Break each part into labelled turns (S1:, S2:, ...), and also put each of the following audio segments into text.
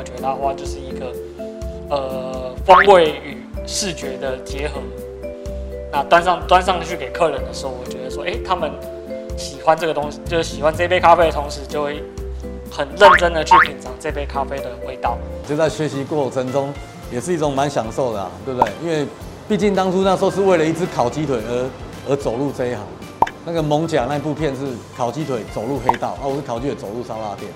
S1: 么觉得的话，就是一个呃风味与视觉的结合。那端上端上去给客人的时候，我觉得说，哎，他们喜欢这个东西，就是喜欢这杯咖啡的同时，就会很认真的去品尝这杯咖啡的味道。
S2: 就在学习过程中，也是一种蛮享受的啊，对不对？因为毕竟当初那时候是为了一只烤鸡腿而而走入这一行。那个蒙甲那部片是烤鸡腿走入黑道，啊，我是烤鸡腿走入烧腊店。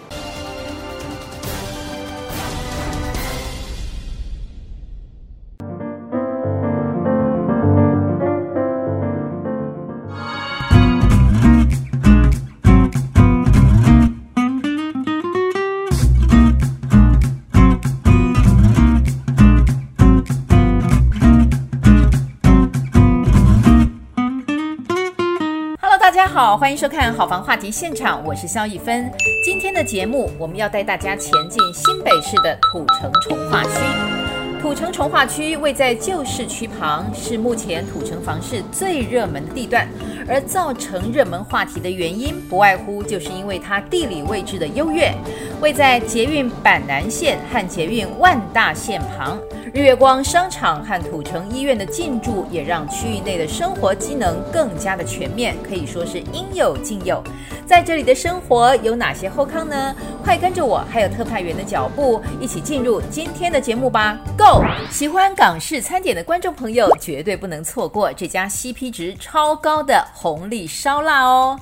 S3: 欢迎收看《好房话题现场》，我是肖一芬。今天的节目，我们要带大家前进新北市的土城重化区。土城重划区位在旧市区旁，是目前土城房市最热门的地段。而造成热门话题的原因，不外乎就是因为它地理位置的优越，位在捷运板南线和捷运万大线旁。日月光商场和土城医院的进驻，也让区域内的生活机能更加的全面，可以说是应有尽有。在这里的生活有哪些后康呢？快跟着我，还有特派员的脚步，一起进入今天的节目吧！Go！喜欢港式餐点的观众朋友，绝对不能错过这家 CP 值超高的红利烧腊哦。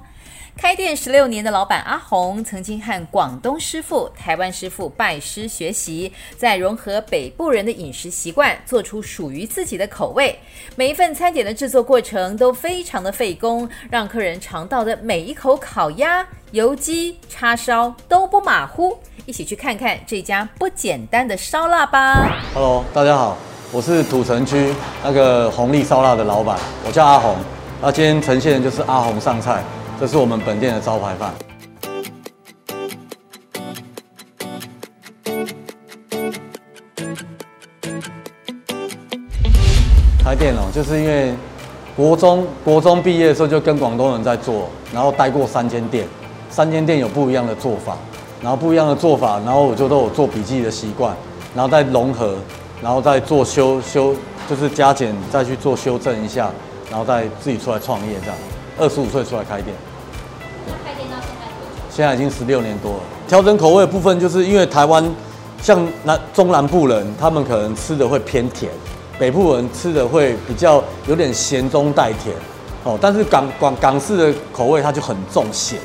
S3: 开店十六年的老板阿红，曾经和广东师傅、台湾师傅拜师学习，再融合北部人的饮食习惯，做出属于自己的口味。每一份餐点的制作过程都非常的费工，让客人尝到的每一口烤鸭、油鸡、叉烧都不马虎。一起去看看这家不简单的烧腊吧。
S2: Hello，大家好，我是土城区那个红利烧腊的老板，我叫阿红。那今天呈现的就是阿红上菜。这是我们本店的招牌饭。开店哦，就是因为国中国中毕业的时候就跟广东人在做，然后待过三间店，三间店有不一样的做法，然后不一样的做法，然后我就都有做笔记的习惯，然后再融合，然后再做修修，就是加减再去做修正一下，然后再自己出来创业这样。二十五岁出来开店。现在已经十六年多了。调整口味的部分，就是因为台湾像南中南部人，他们可能吃的会偏甜，北部人吃的会比较有点咸中带甜，哦，但是港港港式的口味它就很重咸，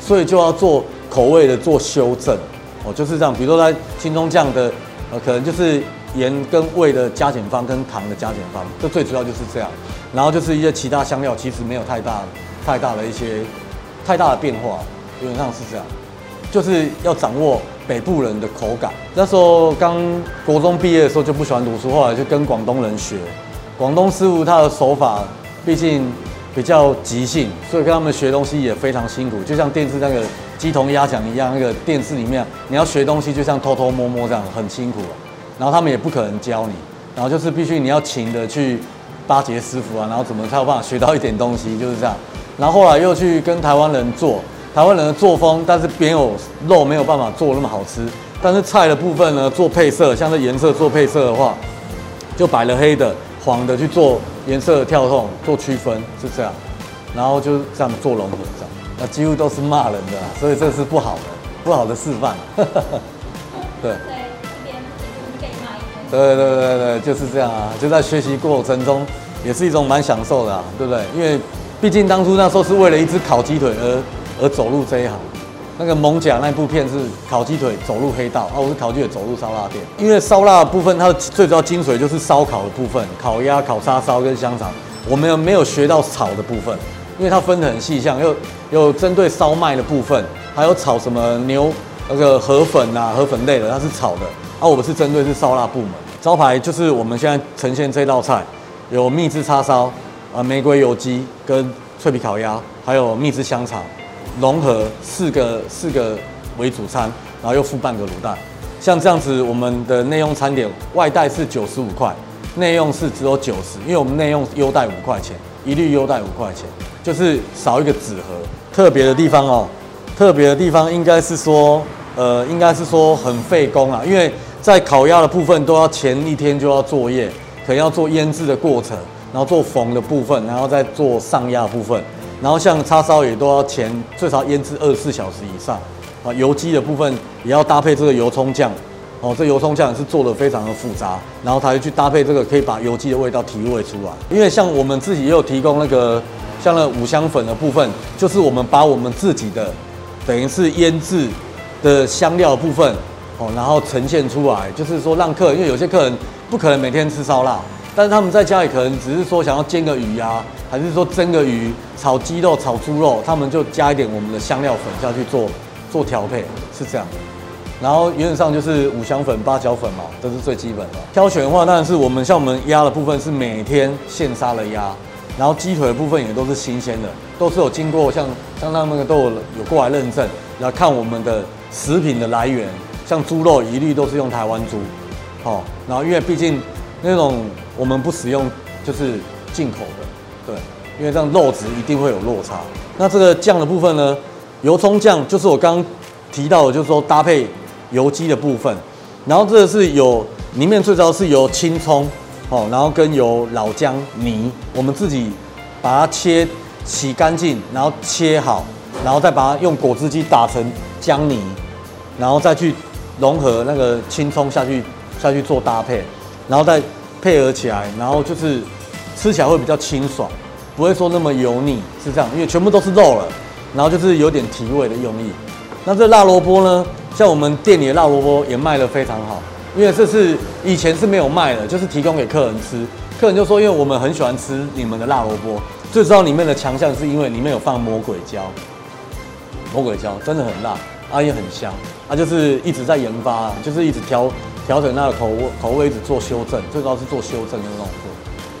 S2: 所以就要做口味的做修正，哦，就是这样。比如说在青葱酱的，呃，可能就是盐跟味的加减方跟糖的加减方，这最主要就是这样。然后就是一些其他香料，其实没有太大太大的一些太大的变化。基本上是这样，就是要掌握北部人的口感。那时候刚国中毕业的时候就不喜欢读书，后来就跟广东人学。广东师傅他的手法毕竟比较即兴，所以跟他们学东西也非常辛苦。就像电视那个鸡同鸭讲一样，那个电视里面你要学东西，就像偷偷摸摸这样，很辛苦。然后他们也不可能教你，然后就是必须你要勤的去巴结师傅啊，然后怎么才有办法学到一点东西，就是这样。然后后来又去跟台湾人做。台湾人的作风，但是没有肉没有办法做那么好吃。但是菜的部分呢，做配色，像这颜色做配色的话，就白了黑的、黄的去做颜色的跳动，做区分是这样。然后就这样做融合，这样那几乎都是骂人的，所以这是不好的、不好的示范。对。对对对对，就是这样啊！就在学习过程中，也是一种蛮享受的啊，对不对？因为毕竟当初那时候是为了一只烤鸡腿而。而走入这一行，那个艋舺那部片是烤鸡腿走入黑道，啊，我是烤鸡腿走入烧腊店。因为烧腊部分，它的最主要精髓就是烧烤的部分，烤鸭、烤叉烧跟香肠。我们没有学到炒的部分，因为它分得很细项，又有针对烧麦的部分，还有炒什么牛那个河粉啊、河粉类的，它是炒的。啊，我们是针对是烧腊部门。招牌就是我们现在呈现这道菜，有蜜汁叉烧、啊玫瑰油鸡跟脆皮烤鸭，还有蜜汁香肠。融合四个四个为主餐，然后又附半个卤蛋，像这样子，我们的内用餐点外带是九十五块，内用是只有九十，因为我们内用优待五块钱，一律优待五块钱，就是少一个纸盒。特别的地方哦，特别的地方应该是说，呃，应该是说很费工啊，因为在烤鸭的部分都要前一天就要作业，可能要做腌制的过程，然后做缝的部分，然后再做上压部分，然后像叉烧也都要前最少腌制二十四小时以上啊。油鸡的部分也要搭配这个油葱酱，哦，这油葱酱是做的非常的复杂，然后它就去搭配这个，可以把油鸡的味道提味出来。因为像我们自己也有提供那个像那五香粉的部分，就是我们把我们自己的等于是腌制。的香料部分，哦，然后呈现出来，就是说让客人，因为有些客人不可能每天吃烧腊，但是他们在家里可能只是说想要煎个鱼啊，还是说蒸个鱼、炒鸡肉、炒猪肉，他们就加一点我们的香料粉下去做做调配，是这样。然后原则上就是五香粉、八角粉嘛，这是最基本的。挑选的话，当然是我们像我们鸭的部分是每天现杀的鸭，然后鸡腿的部分也都是新鲜的，都是有经过像像他们都有有过来认证，然后看我们的。食品的来源，像猪肉一律都是用台湾猪，好，然后因为毕竟那种我们不使用就是进口的，对，因为这样肉质一定会有落差。那这个酱的部分呢，油葱酱就是我刚刚提到的，就是说搭配油鸡的部分，然后这个是有里面最主要是有青葱，好，然后跟有老姜泥，我们自己把它切洗干净，然后切好，然后再把它用果汁机打成姜泥。然后再去融合那个青葱下去下去做搭配，然后再配合起来，然后就是吃起来会比较清爽，不会说那么油腻，是这样，因为全部都是肉了，然后就是有点提味的用意。那这辣萝卜呢，像我们店里的辣萝卜也卖得非常好，因为这是以前是没有卖的，就是提供给客人吃。客人就说，因为我们很喜欢吃你们的辣萝卜，最知道里面的强项是因为里面有放魔鬼椒，魔鬼椒真的很辣。啊，也很香，啊，就是一直在研发，就是一直调调整那个口味，口味一直做修正，最主要是做修正的那种做。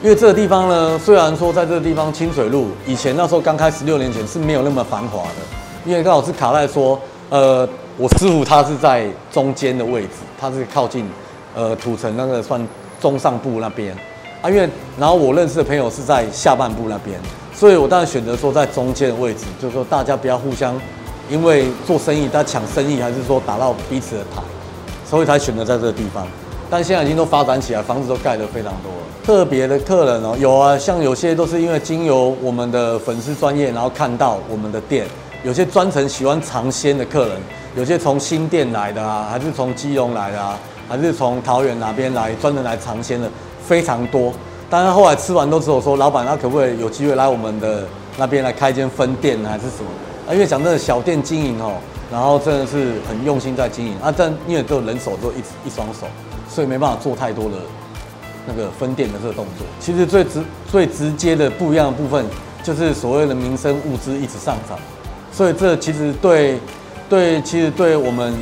S2: 因为这个地方呢，虽然说在这个地方清水路，以前那时候刚开十六年前是没有那么繁华的，因为刚好是卡在说，呃，我师傅他是在中间的位置，他是靠近呃土城那个算中上部那边，啊，因为然后我认识的朋友是在下半部那边，所以我当然选择说在中间的位置，就是说大家不要互相。因为做生意，他抢生意，还是说打到彼此的台，所以才选择在这个地方。但现在已经都发展起来，房子都盖得非常多了。特别的客人哦，有啊，像有些都是因为经由我们的粉丝专业，然后看到我们的店。有些专程喜欢尝鲜的客人，有些从新店来的啊，还是从基隆来的啊，还是从桃园哪边来专程来尝鲜的，非常多。当然后来吃完都只有说，老板他可不可以有机会来我们的那边来开一间分店，还是什么？因为讲真的，小店经营哦，然后真的是很用心在经营啊。但因为只有人手，只有一一双手，所以没办法做太多的那个分店的这个动作。其实最直最直接的不一样的部分，就是所谓的民生物资一直上涨，所以这其实对对，其实对我们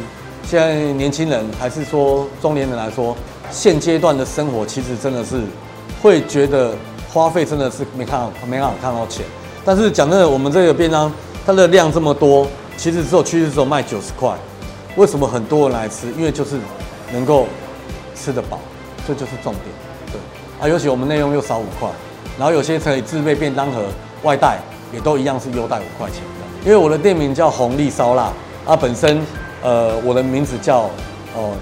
S2: 现在年轻人还是说中年人来说，现阶段的生活其实真的是会觉得花费真的是没看到没办法看到钱。但是讲真的，我们这个便当。它的量这么多，其实只有趋势只有卖九十块。为什么很多人来吃？因为就是能够吃得饱，这就是重点。对啊，尤其我们内用又少五块，然后有些可以自备便当盒，外带也都一样是优待五块钱的。因为我的店名叫红利烧腊，啊，本身呃我的名字叫哦、呃、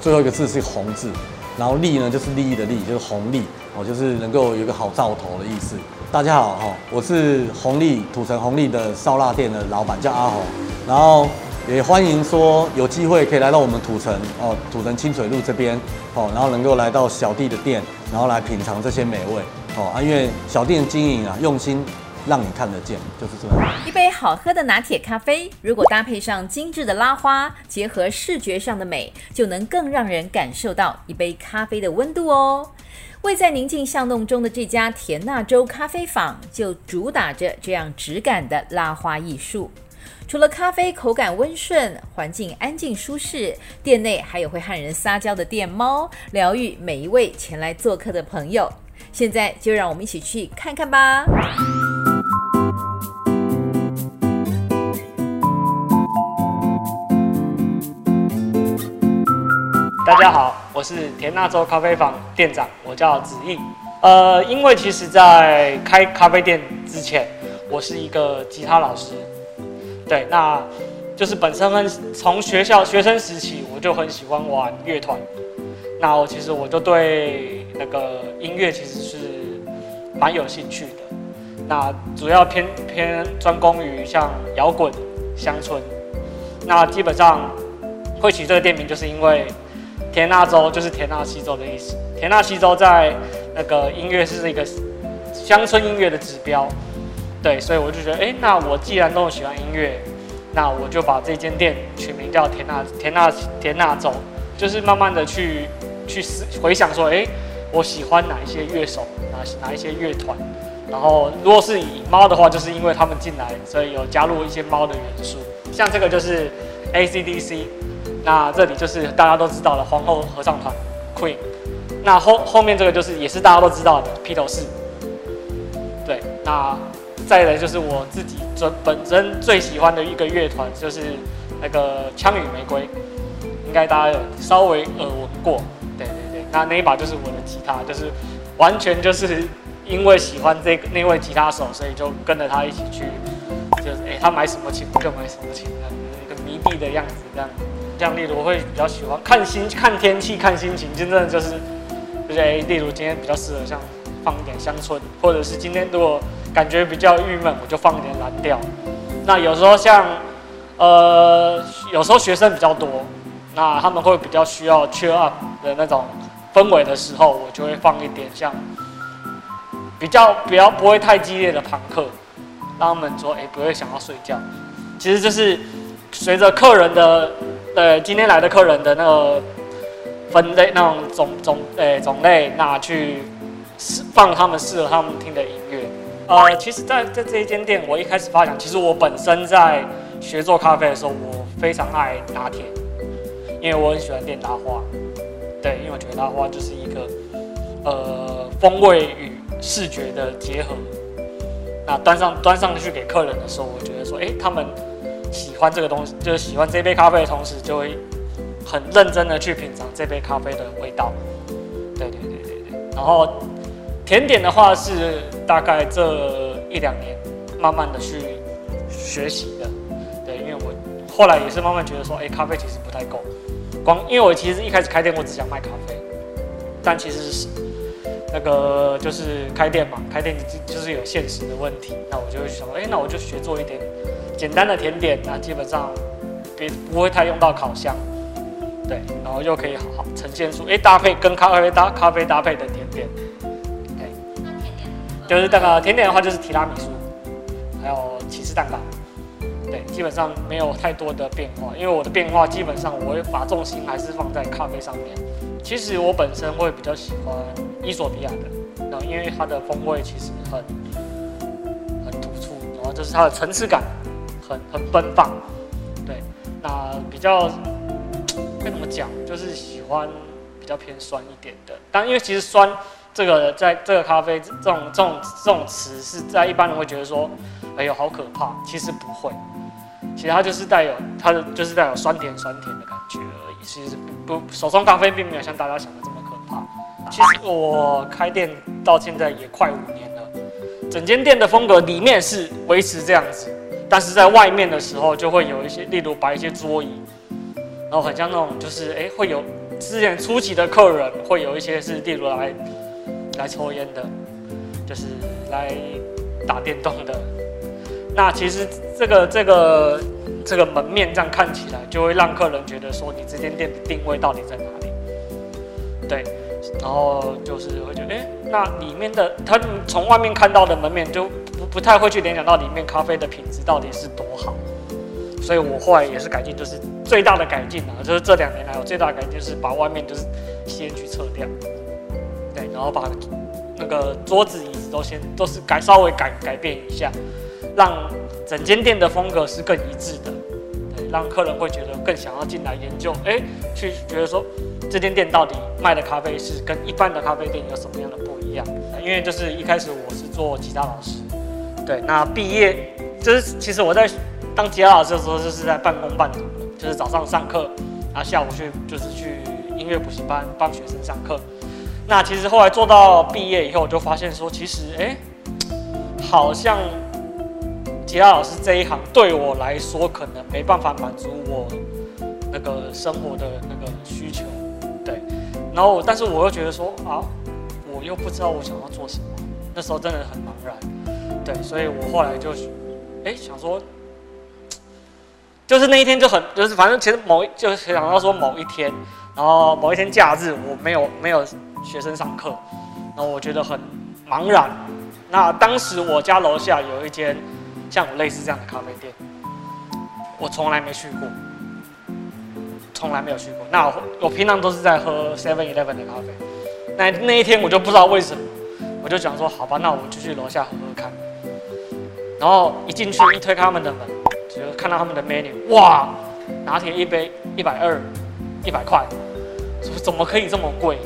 S2: 最后一个字是红字，然后利呢就是利益的利，就是红利哦，就是能够有一个好兆头的意思。大家好哈，我是红利土城红利的烧腊店的老板，叫阿红。然后也欢迎说有机会可以来到我们土城哦，土城清水路这边哦，然后能够来到小弟的店，然后来品尝这些美味哦啊，因为小店经营啊，用心让你看得见，就是这样。
S3: 一杯好喝的拿铁咖啡，如果搭配上精致的拉花，结合视觉上的美，就能更让人感受到一杯咖啡的温度哦。位在宁静巷弄中的这家田纳州咖啡坊，就主打着这样质感的拉花艺术。除了咖啡口感温顺、环境安静舒适，店内还有会和人撒娇的店猫，疗愈每一位前来做客的朋友。现在就让我们一起去看看吧。
S1: 大家好，我是田纳州咖啡坊店长，我叫子毅。呃，因为其实，在开咖啡店之前，我是一个吉他老师。对，那就是本身很从学校学生时期我就很喜欢玩乐团，那我其实我就对那个音乐其实是蛮有兴趣的。那主要偏偏专攻于像摇滚、乡村。那基本上会取这个店名，就是因为田纳州就是田纳西州的意思。田纳西州在那个音乐是一个乡村音乐的指标，对，所以我就觉得，哎，那我既然都喜欢音乐。那我就把这间店取名叫田纳田纳田纳州，就是慢慢的去去思回想说，哎，我喜欢哪一些乐手，哪哪一些乐团，然后如果是以猫的话，就是因为他们进来，所以有加入一些猫的元素，像这个就是 AC/DC，那这里就是大家都知道的皇后合唱团 Queen，那后后面这个就是也是大家都知道的披头士，对，那。再来就是我自己本本身最喜欢的一个乐团，就是那个枪与玫瑰，应该大家有稍微耳闻过。对对对，那那一把就是我的吉他，就是完全就是因为喜欢这个那位吉他手，所以就跟着他一起去，就是哎、他买什么琴就买什么琴，一个迷弟的样子这样。像例如我会比较喜欢看心看天气看心情，真的就是就是哎，例如今天比较适合像放一点乡村，或者是今天如果。感觉比较郁闷，我就放一点蓝调。那有时候像，呃，有时候学生比较多，那他们会比较需要 cheer up 的那种氛围的时候，我就会放一点像比较比较不会太激烈的朋克，让他们说，哎、不会想要睡觉。其实就是随着客人的，呃，今天来的客人的那个分类，那种种种，诶、欸，种类，那去放他们适合他们听的音乐。呃，其实在，在这一间店，我一开始发想，其实我本身在学做咖啡的时候，我非常爱拿铁，因为我很喜欢练拉花。对，因为我觉得拉花就是一个呃风味与视觉的结合。那端上端上去给客人的时候，我觉得说，哎，他们喜欢这个东西，就是喜欢这杯咖啡的同时，就会很认真的去品尝这杯咖啡的味道。对对对对对，然后。甜点的话是大概这一两年慢慢的去学习的，对，因为我后来也是慢慢觉得说，哎，咖啡其实不太够，光因为我其实一开始开店我只想卖咖啡，但其实是那个就是开店嘛，开店就是有现实的问题，那我就会想，哎，那我就学做一点简单的甜点，那基本上别不会太用到烤箱，对，然后又可以好好呈现出，哎，搭配跟咖啡搭咖啡搭配的甜点。对就是那个甜点的话，就是提拉米苏，还有起司蛋糕，对，基本上没有太多的变化。因为我的变化基本上我会把重心还是放在咖啡上面。其实我本身会比较喜欢伊索比亚的，然后因为它的风味其实很很突出，然后就是它的层次感很很奔放。对，那比较该怎么讲，就是喜欢比较偏酸一点的。但因为其实酸。这个在这个咖啡这种这种这种词是在一般人会觉得说，哎呦好可怕，其实不会，其实它就是带有它的就是带有酸甜酸甜的感觉而已。其实不手冲咖啡并没有像大家想的这么可怕。其实我开店到现在也快五年了，整间店的风格里面是维持这样子，但是在外面的时候就会有一些，例如摆一些桌椅，然后很像那种就是哎会有之前初期的客人会有一些是例如来。来抽烟的，就是来打电动的。那其实这个这个这个门面这样看起来，就会让客人觉得说，你这间店的定位到底在哪里？对，然后就是会觉得，哎，那里面的他从外面看到的门面，就不不太会去联想到里面咖啡的品质到底是多好。所以我后来也是改进，就是最大的改进啊，就是这两年来我最大的改进就是把外面就是先去撤掉。对，然后把那个桌子椅子都先都是改稍微改改变一下，让整间店的风格是更一致的，对，让客人会觉得更想要进来研究，哎，去觉得说这间店到底卖的咖啡是跟一般的咖啡店有什么样的不一样？因为就是一开始我是做吉他老师，对，那毕业就是其实我在当吉他老师的时候就是在半工半读，就是早上上课，然后下午去就是去音乐补习班帮学生上课。那其实后来做到毕业以后，我就发现说，其实哎，好像吉他老师这一行对我来说可能没办法满足我那个生活的那个需求，对。然后，但是我又觉得说啊，我又不知道我想要做什么，那时候真的很茫然，对。所以我后来就，哎，想说，就是那一天就很，就是反正其实某就是想到说某一天，然后某一天假日我没有没有学生上课，然后我觉得很茫然。那当时我家楼下有一间像我类似这样的咖啡店，我从来没去过，从来没有去过。那我，我平常都是在喝 Seven Eleven 的咖啡。那那一天我就不知道为什么，我就想说好吧，那我就去楼下喝喝看。然后一进去一推开他们的门，就看到他们的 menu，哇，拿铁一杯一百二，一百块，怎么可以这么贵？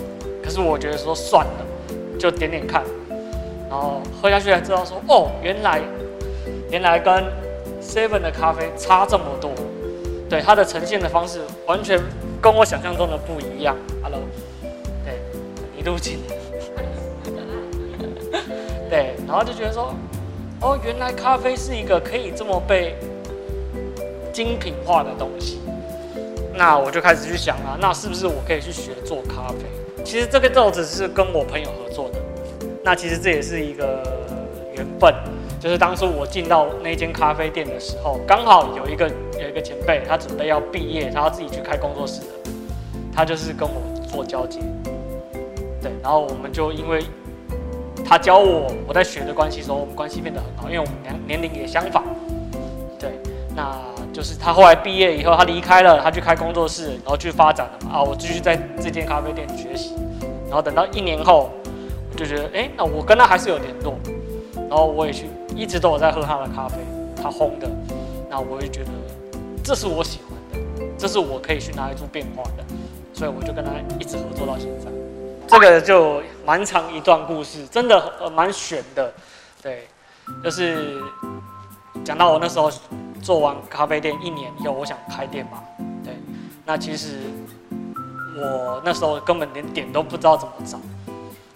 S1: 可是我觉得说算了，就点点看。然后喝下去才知道说，哦，原来原来跟 Seven 的咖啡差这么多，对，它的呈现的方式完全跟我想象中的不一样。Hello，对，一路进，对，然后就觉得说，哦，原来咖啡是一个可以这么被精品化的东西。那我就开始去想啊，那是不是我可以去学做咖啡？其实这个豆子是跟我朋友合作的。那其实这也是一个缘分，就是当初我进到那间咖啡店的时候，刚好有一个有一个前辈，他准备要毕业，他要自己去开工作室的，他就是跟我做交接，对，然后我们就因为他教我，我在学的关系时候，我们关系变得很好，因为我们年年龄也相仿，对，那就是他后来毕业以后，他离开了，他去开工作室，然后去发展了嘛，啊，我继续在这间咖啡店学习，然后等到一年后。就觉得，哎、那我跟他还是有联络，然后我也去，一直都有在喝他的咖啡，他烘的，那我也觉得这是我喜欢的，这是我可以去拿来做变化的，所以我就跟他一直合作到现在。这个就蛮长一段故事，真的蛮悬的，对，就是讲到我那时候做完咖啡店一年以后，我想开店嘛，对，那其实我那时候根本连点都不知道怎么找。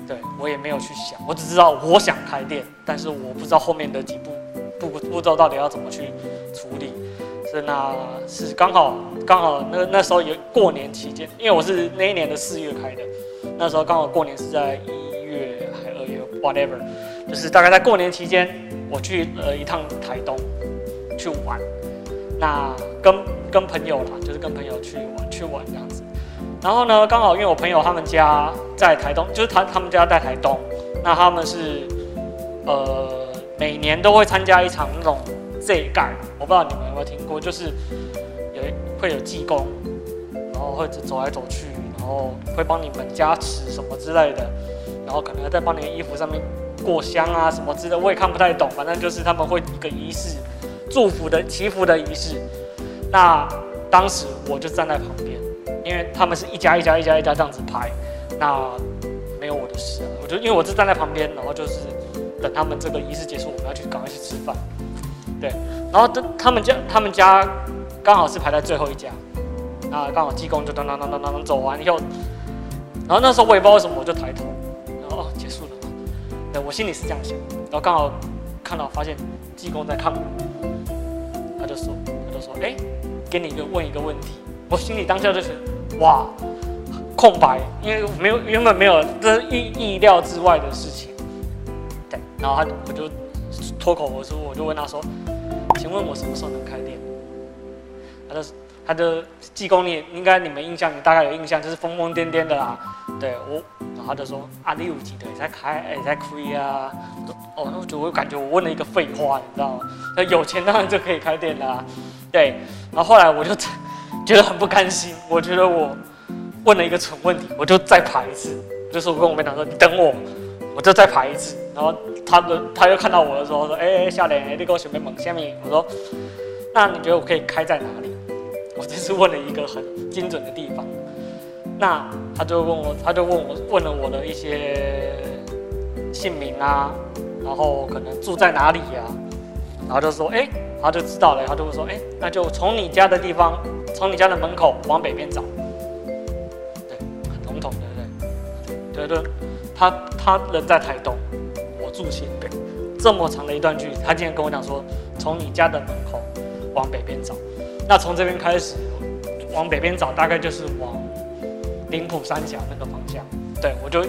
S1: 对，我也没有去想，我只知道我想开店，但是我不知道后面的几步步步骤到底要怎么去处理。是那，是刚好刚好那那时候有过年期间，因为我是那一年的四月开的，那时候刚好过年是在一月还二月，whatever，就是大概在过年期间，我去了一趟台东去玩，那跟跟朋友啦，就是跟朋友去玩去玩这样子。然后呢，刚好因为我朋友他们家在台东，就是他他们家在台东，那他们是呃每年都会参加一场那种 Z 盖，我不知道你们有没有听过，就是有会有济公，然后会走来走去，然后会帮你们加持什么之类的，然后可能在帮你的衣服上面过香啊什么之类的，我也看不太懂，反正就是他们会一个仪式，祝福的祈福的仪式。那当时我就站在旁边。因为他们是一家一家一家一家这样子拍，那没有我的事啊。我就因为我是站在旁边，然后就是等他们这个仪式结束，我们要去赶快去吃饭。对，然后他们家他们家刚好是排在最后一家，啊刚好济公就当当当当当走完以后，然后那时候我也不知道为什么，我就抬头，然后哦结束了嘛。对，我心里是这样想，然后刚好看到发现济公在看我，他就说他就说哎，给你一个问一个问题，我心里当下就是。哇，空白，因为没有原本没有，这意意料之外的事情。对，然后他我就脱口而出，我就问他说：“请问我什么时候能开店？”他就他的济公，你应该你们印象，你大概有印象，就是疯疯癫癫的啦。对我，然后他就说：“啊，你有几台才开？哎，才亏啊？”哦，那我就我感觉我问了一个废话，你知道吗？那有钱当然就可以开店啦。对，然后后来我就。觉得很不甘心，我觉得我问了一个蠢问题，我就再排一次。就是我跟我妹讲说：“你等我，我就再排一次。”然后他的他又看到我的时候说：“哎、欸，夏莲，你给我准备猛下面。”我说：“那你觉得我可以开在哪里？”我这次问了一个很精准的地方。那他就问我，他就问我问了我的一些姓名啊，然后可能住在哪里呀、然后就说：“哎、他就知道了。”他就会说：“哎、那就从你家的地方。”从你家的门口往北边找，对，很笼统，对不对？对对，他他人在台东，我住新北，这么长的一段距离，他竟然跟我讲说，从你家的门口往北边找。那从这边开始往北边找，大概就是往林浦三峡那个方向。对，我就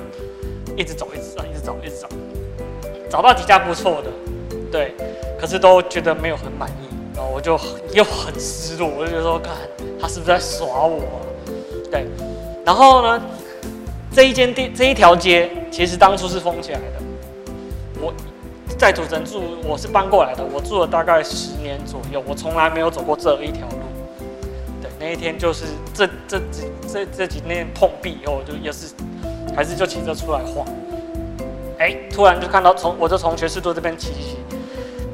S1: 一直走，一直找，一直找，一直找，找到几家不错的，对，可是都觉得没有很满意，然后我就又很失落，我就觉得说，看他是不是在耍我？对，然后呢，这一间店，这一条街，其实当初是封起来的。我在土城住，我是搬过来的，我住了大概十年左右，我从来没有走过这一条路。对，那一天就是这这几这这几天碰壁以后，我就也是还是就骑车出来晃。哎，突然就看到从我就从学士路这边骑骑，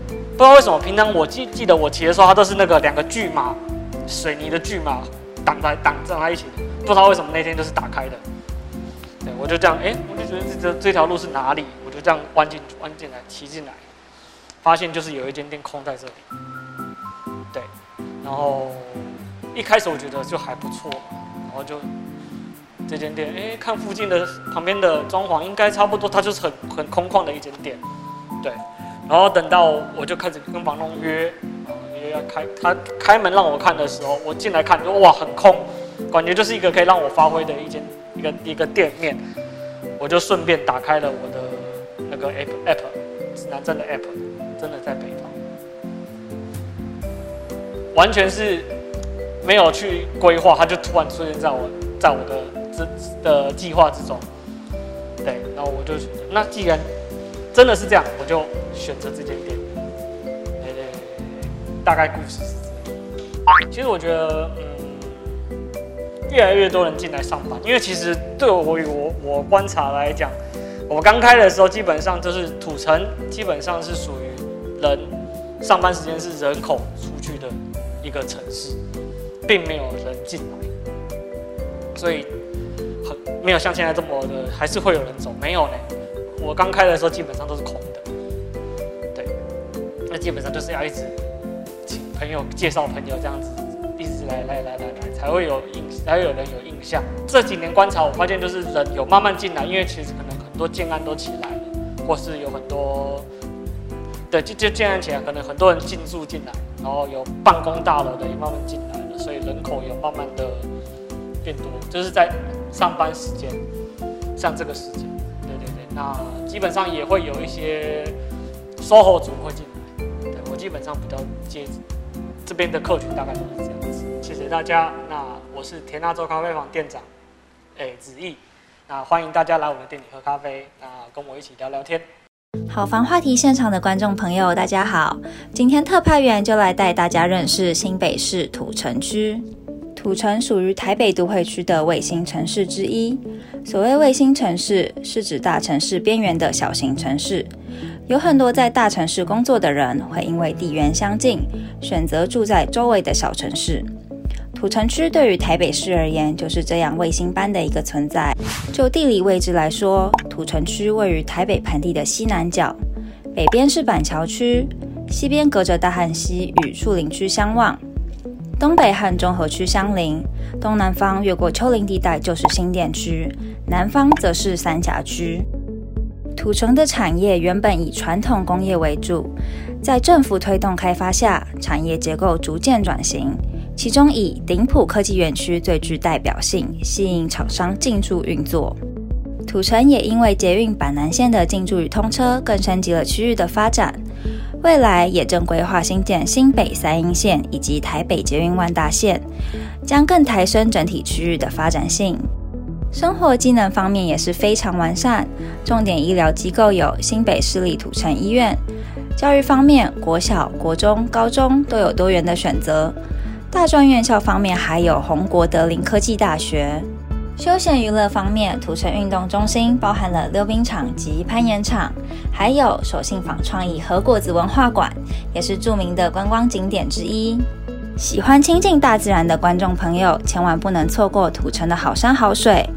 S1: 不知道为什么，平常我记记得我骑的时候，它都是那个两个巨马，水泥的巨马挡在挡在一起，不知道为什么那天就是打开的。对，我就这样，哎，我就觉得这这条路是哪里？这样弯进弯进来，骑进来，发现就是有一间店空在这里。对，然后一开始我觉得就还不错，然后就这间店，哎，看附近的旁边的装潢应该差不多，它就是很很空旷的一间店。对，然后等到我就开始跟房东约，约要开他开门让我看的时候，我进来看，就哇，很空，感觉就是一个可以让我发挥的一间。一个一个店面，我就顺便打开了我 那个 app app，指南针的 app，真的在北方，完全是没有去规划，它就突然出现在我在我的这的计划之中。对，然后我就那既然真的是这样，我就选择这间店。大概故事是这样。其实我觉得，嗯。越来越多人进来上班，因为其实对我我我观察来讲，我刚开的时候基本上就是土城，基本上是属于人上班时间是人口出去的一个城市，并没有人进来，所以很没有像现在这么的，还是会有人走。没有呢，我刚开的时候基本上都是空的，对，那基本上就是要一直请朋友介绍朋友这样子，一直来来来来来，才会有印。才会有人有印象。这几年观察，我发现就是人有慢慢进来，因为其实可能很多建案都起来了，或是有很多，对，就就建案起来，可能很多人进驻进来，然后有办公大楼的也慢慢进来了，所以人口有慢慢的变多，就是在上班时间，像这个时间，对对对，那基本上也会有一些 SOHO 族会进来，对，我基本上比较接这边的客群大概都是这样子。谢谢大家，那我是田纳州咖啡坊店长，哎，子毅，那欢迎大家来我们店里喝咖啡，那跟我一起聊聊天。
S4: 好房话题现场的观众朋友，大家好，今天特派员就来带大家认识新北市土城区。土城属于台北都会区的卫星城市之一。所谓卫星城市，是指大城市边缘的小型城市。有很多在大城市工作的人，会因为地缘相近，选择住在周围的小城市。土城区对于台北市而言，就是这样卫星般的一个存在。就地理位置来说，土城区位于台北盆地的西南角，北边是板桥区，西边隔着大汉溪与树林区相望，东北和中和区相邻，东南方越过丘陵地带就是新店区，南方则是三峡区。土城的产业原本以传统工业为主，在政府推动开发下，产业结构逐渐转型。其中以顶普科技园区最具代表性，吸引厂商进驻运作。土城也因为捷运板南线的进驻与通车，更升级了区域的发展。未来也正规划新建新北三莺线以及台北捷运万大线，将更抬升整体区域的发展性。生活机能方面也是非常完善，重点医疗机构有新北市立土城医院。教育方面，国小、国中、高中都有多元的选择。大专院校方面，还有红国德林科技大学。休闲娱乐方面，土城运动中心包含了溜冰场及攀岩场，还有手信坊创意和果子文化馆，也是著名的观光景点之一。喜欢亲近大自然的观众朋友，千万不能错过土城的好山好水。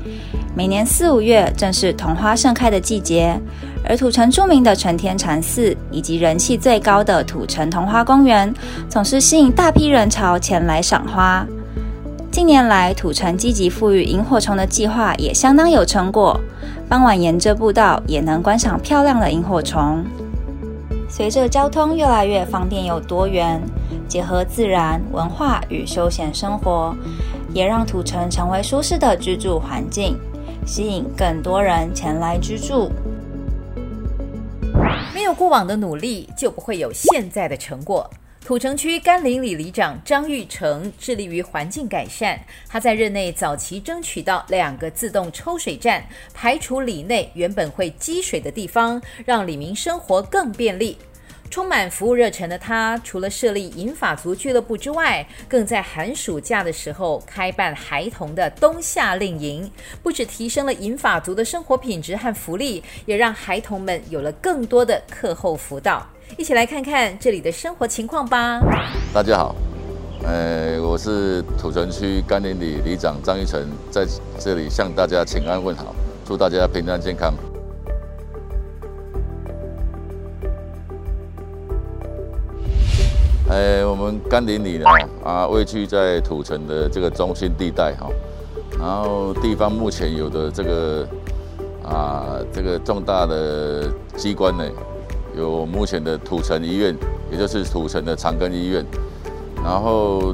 S4: 每年四五月正是桐花盛开的季节，而土城著名的承天禅寺以及人气最高的土城桐花公园，总是吸引大批人潮前来赏花。近年来，土城积极复育萤火虫的计划也相当有成果，傍晚沿着步道也能观赏漂亮的萤火虫。随着交通越来越方便又多元，结合自然、文化与休闲生活，也让土城成为舒适的居住环境，吸引更多人前来居住。
S3: 没有过往的努力，就不会有现在的成果。土城区甘霖里里长张玉成致力于环境改善。他在任内早期争取到两个自动抽水站，排除里内原本会积水的地方，让里民生活更便利。充满服务热忱的他，除了设立银发族俱乐部之外，更在寒暑假的时候开办孩童的冬夏令营，不只提升了银发族的生活品质和福利，也让孩童们有了更多的课后辅导。一起来看看这里的生活情况吧。
S5: 大家好，呃，我是土城区甘霖里里长张玉成，在这里向大家请安问好，祝大家平安健康。呃，我们甘霖里呢，啊，位居在土城的这个中心地带哈，然后地方目前有的这个啊，这个重大的机关呢。有目前的土城医院，也就是土城的长庚医院，然后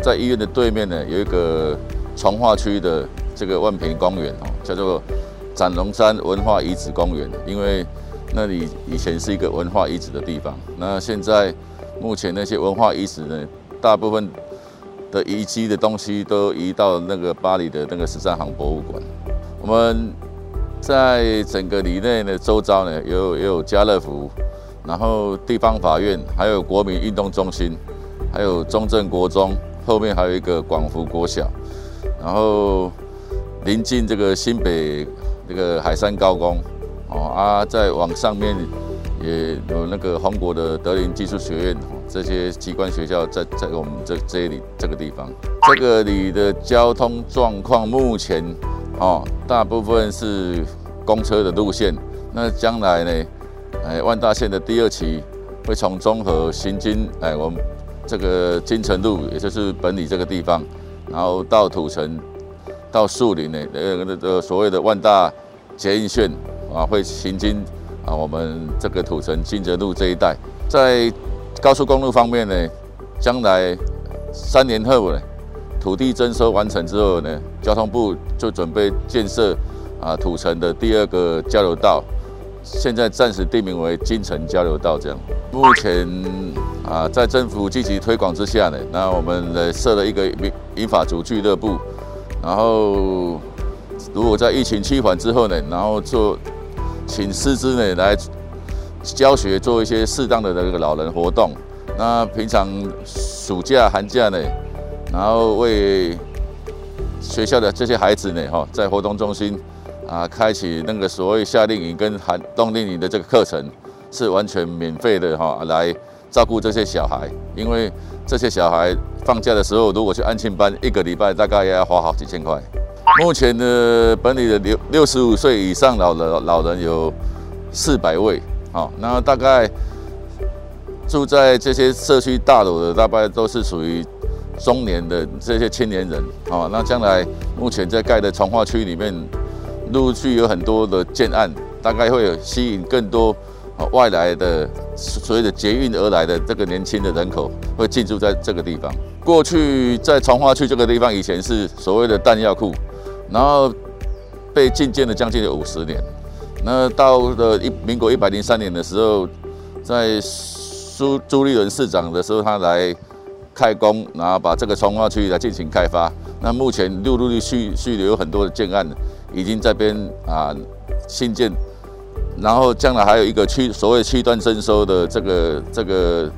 S5: 在医院的对面呢，有一个从化区的这个万平公园哦，叫做斩龙山文化遗址公园，因为那里以前是一个文化遗址的地方。那现在目前那些文化遗址呢，大部分的遗迹的东西都移到那个巴黎的那个十三行博物馆。我们。在整个里内的周遭呢，有也有家乐福，然后地方法院，还有国民运动中心，还有中正国中，后面还有一个广福国小，然后临近这个新北这个海山高工，哦啊，再往上面也有那个宏国的德林技术学院，这些机关学校在在我们这这里这个地方，这个里的交通状况目前。哦，大部分是公车的路线。那将来呢？哎，万大线的第二期会从中和行经，哎，我们这个金城路，也就是本里这个地方，然后到土城，到树林呢，呃，那个所谓的万大捷运线啊，会行经啊，我们这个土城金泽路这一带。在高速公路方面呢，将来三年后呢？土地征收完成之后呢，交通部就准备建设啊土城的第二个交流道，现在暂时定名为金城交流道。这样，目前啊在政府积极推广之下呢，那我们呢设了一个民法族俱乐部，然后如果在疫情趋缓之后呢，然后做请师资呢来教学，做一些适当的这个老人活动。那平常暑假寒假呢，然后为学校的这些孩子呢，哈，在活动中心啊，开启那个所谓夏令营跟寒冬令营的这个课程，是完全免费的哈，来照顾这些小孩。因为这些小孩放假的时候，如果去安庆班，一个礼拜大概也要花好几千块。目前的本里的六六十五岁以上老的老人有四百位，好，那大概住在这些社区大楼的，大概都是属于。中年的这些青年人，啊，那将来目前在盖的从化区里面，陆续有很多的建案，大概会有吸引更多外来的所谓的捷运而来的这个年轻的人口会进驻在这个地方。过去在从化区这个地方以前是所谓的弹药库，然后被禁建了将近有五十年。那到了一民国一百零三年的时候，在朱朱立伦市长的时候，他来。开工，然后把这个重划区来进行开发。那目前陆陆续续续有很多的建案已经在边啊新建，然后将来还有一个区所谓区段征收的这个这个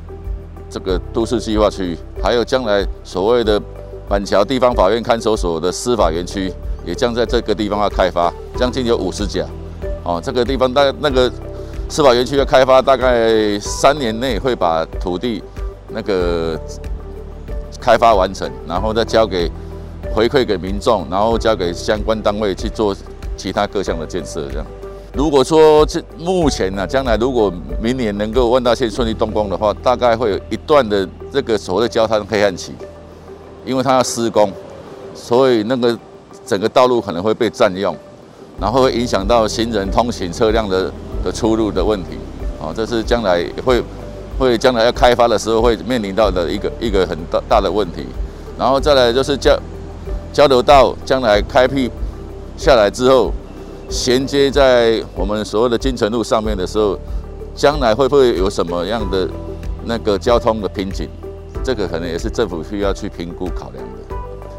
S5: 这个都市计划区，还有将来所谓的板桥地方法院看守所的司法园区也将在这个地方要开发，将近有五十甲。哦，这个地方大那个司法园区要开发，大概三年内会把土地那个。开发完成，然后再交给回馈给民众，然后交给相关单位去做其他各项的建设。这样，如果说这目前呢，将来如果明年能够万大线顺利动工的话，大概会有一段的这个所谓的焦炭黑暗期，因为它要施工，所以那个整个道路可能会被占用，然后会影响到行人通行车辆的的出入的问题。哦，这是将来会会将来要开发的时候会面临到的一个一个很大大的问题。然后再来就是交交流道将来开辟下来之后，衔接在我们所谓的金城路上面的时候，将来会不会有什么样的那个交通的瓶颈？这个可能也是政府需要去评估考量的。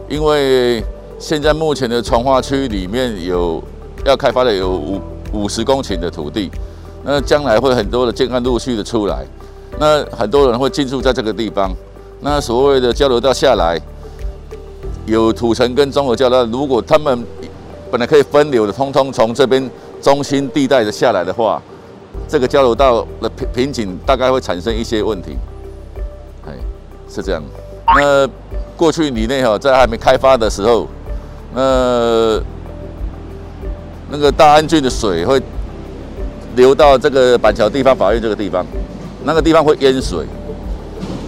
S5: 因为现在目前的从化区里面有要开发的有五五十公顷的土地，那将来会很多的建案陆续的出来，那很多人会进驻在这个地方。那所谓的交流道下来，有土城跟中和交流道，如果他们本来可以分流的，通通从这边中心地带的下来的话，这个交流道的瓶瓶颈大概会产生一些问题。哎，是这样。那过去里内哈，在还没开发的时候，那那个大安郡的水会流到这个板桥地方法院这个地方，那个地方会淹水。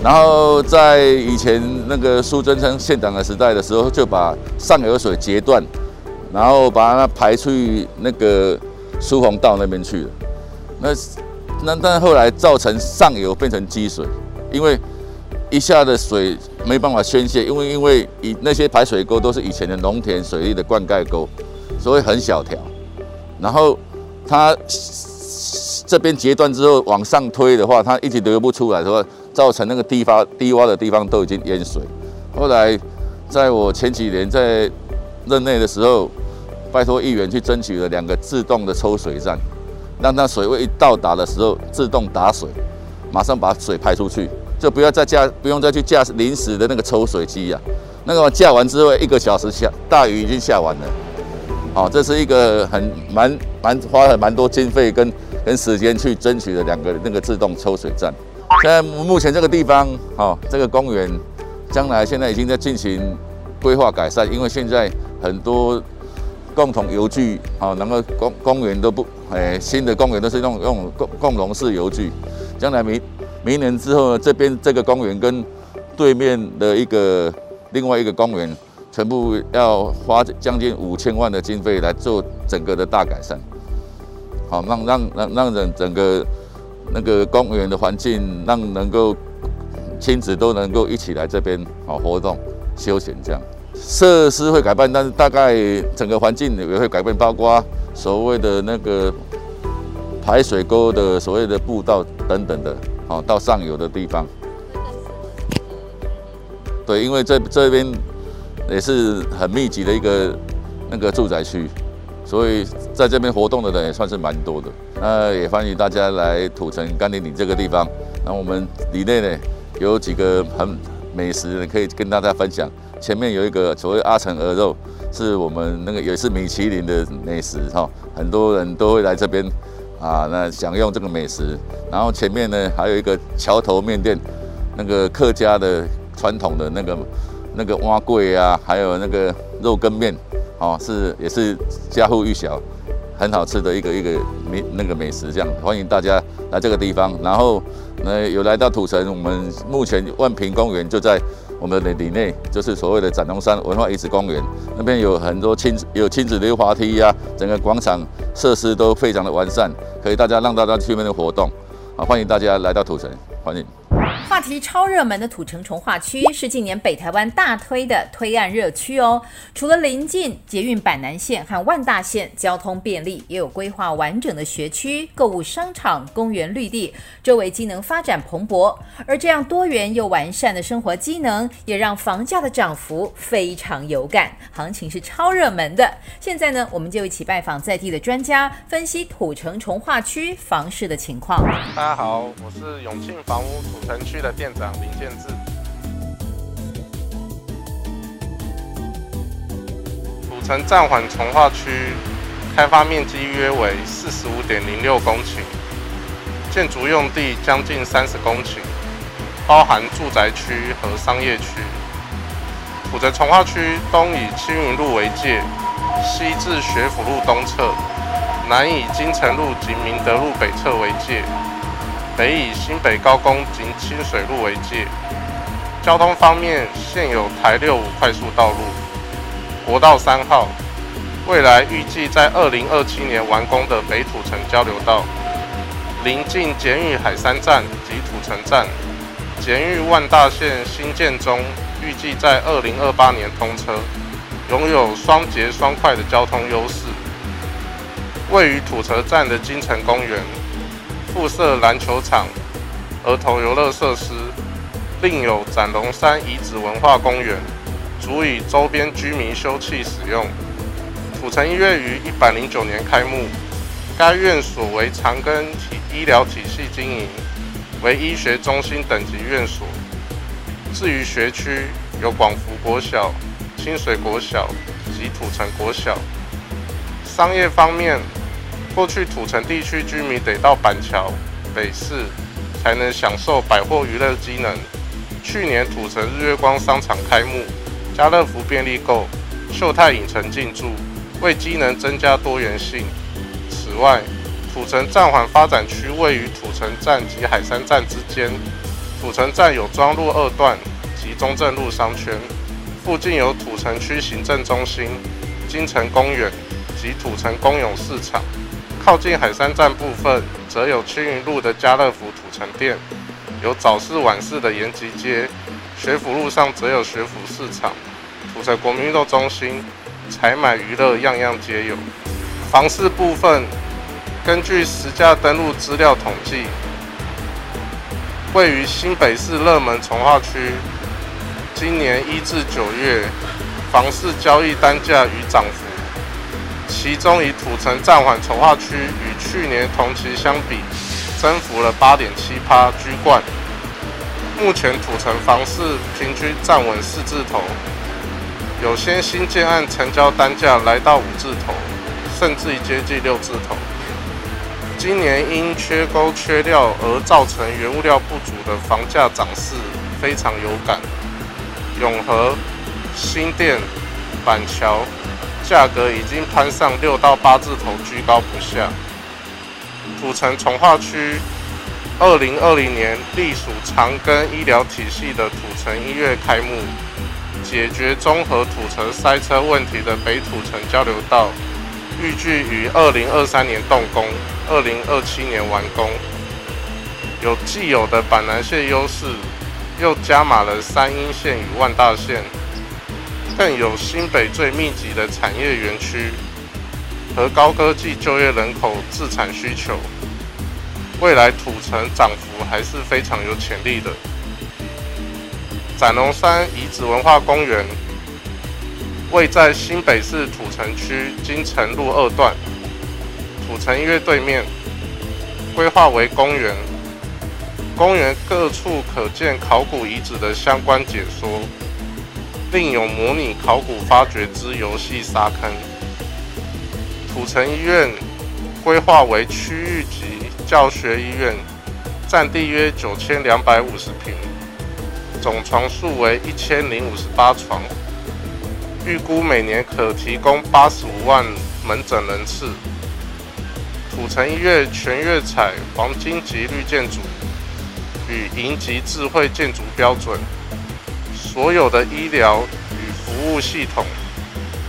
S5: 然后在以前那个苏贞昌县长的时代的时候，就把上游水截断，然后把它排出那个苏洪道那边去了。那那但后来造成上游变成积水，因为一下的水没办法宣泄，因为因为以那些排水沟都是以前的农田水利的灌溉沟，所以很小条。然后它这边截断之后往上推的话，它一直流不出来的话。造成那个低发低洼的地方都已经淹水。后来，在我前几年在任内的时候，拜托议员去争取了两个自动的抽水站，让它水位一到达的时候自动打水，马上把水排出去，就不要再架，不用再去架临时的那个抽水机呀。那个架完之后一个小时下大雨已经下完了。好，这是一个很蛮蛮花了蛮多经费跟跟时间去争取的两个那个自动抽水站。现在目前这个地方，哦，这个公园，将来现在已经在进行规划改善，因为现在很多共同游具，哦，那个公公园都不，哎，新的公园都是用用共共融式游具。将来明明年之后呢，这边这个公园跟对面的一个另外一个公园，全部要花将近五千万的经费来做整个的大改善，好，让让让让人整个。那个公园的环境，让能够亲子都能够一起来这边好活动休闲，这样设施会改变，但是大概整个环境也会改变，包括所谓的那个排水沟的所谓的步道等等的，好到上游的地方。对，因为这这边也是很密集的一个那个住宅区。所以在这边活动的人也算是蛮多的，那也欢迎大家来土城甘霖岭这个地方。那我们里内呢有几个很美食可以跟大家分享。前面有一个所谓阿城鹅肉，是我们那个也是米其林的美食哈，很多人都会来这边啊，那享用这个美食。然后前面呢还有一个桥头面店，那个客家的传统的那个那个碗粿啊，还有那个肉羹面。哦，是也是家喻户晓，很好吃的一个一个美那个美食，这样欢迎大家来这个地方。然后，呃，有来到土城，我们目前万平公园就在我们的里内，就是所谓的展龙山文化遗址公园，那边有很多亲子有亲子溜滑梯呀、整个广场设施都非常的完善，可以大家让大家去那边活动。啊，欢迎大家来到土城，欢迎。
S3: 话题超热门的土城重划区是近年北台湾大推的推案热区哦。除了临近捷运板南线和万大线，交通便利，也有规划完整的学区、购物商场、公园绿地，周围机能发展蓬勃。而这样多元又完善的生活机能，也让房价的涨幅非常有感，行情是超热门的。现在呢，我们就一起拜访在地的专家，分析土城重划区房市的情况。
S6: 大家好，我是永庆房屋土城城区的店长林建志。土城暂缓从化区开发面积约为四十五点零六公顷，建筑用地将近三十公顷，包含住宅区和商业区。土城从化区东以青云路为界，西至学府路东侧，南以金城路及明德路北侧为界。北以新北高工及清水路为界。交通方面，现有台六五快速道路、国道三号，未来预计在二零二七年完工的北土城交流道，临近捷运海山站及土城站，捷运万大线新建中，预计在二零二八年通车，拥有双捷双快的交通优势。位于土城站的金城公园，附设篮球场、儿童游乐设施，另有斩龙山遗址文化公园，足以周边居民休憩使用。土城医院于一百零九年开幕，该院所为长庚体医疗体系经营，为医学中心等级院所。至于学区，有广福国小、清水国小及土城国小。商业方面，过去土城地区居民得到板桥、北市才能享受百货娱乐机能。去年土城日月光商场开幕，家乐福便利购、秀泰影城进驻，为机能增加多元性。此外，土城暂缓发展区位于土城站及海山站之间，土城站有庄路二段及中正路商圈，附近有土城区行政中心、金城公园及土城公有市场。靠近海山站部分，则有青云路的家乐福土城店，有早市晚市的延吉街，学府路上则有学府市场，土城国民运动中心，采买娱乐样样皆有。房市部分，根据实价登录资料统计，位于新北市热门从化区，今年一至九月，房市交易单价与涨幅。其中以土城暂缓筹划区与去年同期相比，增幅了八点七趴居冠。目前土城房市平均站稳四字头，有些新建案成交单价来到五字头，甚至接近六字头。今年因缺工缺料而造成原物料不足的房价涨势非常有感。永和、新店、板桥。价格已经攀上六到八字头，居高不下。土城重划区，二零二零年隶属长庚医疗体系的土城医院开幕，解决综合土城塞车问题的北土城交流道，预计于二零二三年动工，二零二七年完工。有既有的板南线优势，又加码了三莺线与万大线。更有新北最密集的产业园区和高科技就业人口自产需求，未来土城涨幅还是非常有潜力的。展龙山遗址文化公园位在新北市土城区金城路二段，土城医院对面，规划为公园，公园各处可见考古遗址的相关解说。另有模拟考古发掘之游戏沙坑。土城医院规划为区域级教学医院，占地约九千两百五十坪，总床数为一千零五十八床，预估每年可提供八十五万门诊人次。土城医院全院采黄金级绿建筑与银级智慧建筑标准。所有的医疗与服务系统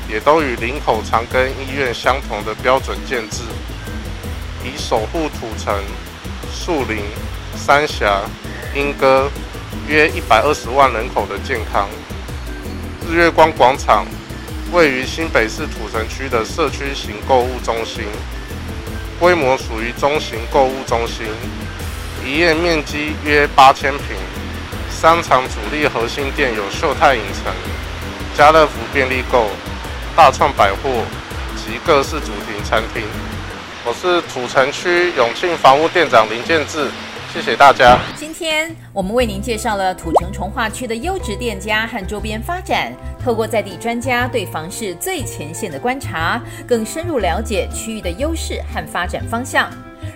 S6: 也都与林口长庚医院相同的标准建制，以守护土城、树林、三峡、莺歌约一百二十万人口的健康。日月光广场位于新北市土城区的社区型购物中心，规模属于中型购物中心，营业面积约八千坪。商场主力核心店有秀泰影城、家乐福便利购、大创百货及各式主题餐厅。我是土城区永庆房屋店长林建志，谢谢大家。
S3: 今天我们为您介绍了土城重划区的优质店家和周边发展，透过在地专家对房市最前线的观察，更深入了解区域的优势和发展方向。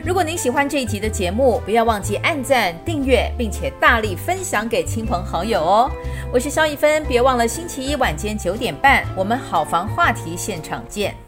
S3: 如果您喜欢这一集的节目，不要忘记按赞、订阅，并且大力分享给亲朋好友哦。我是肖一芬，别忘了星期一晚间九点半，我们好房话题现场见。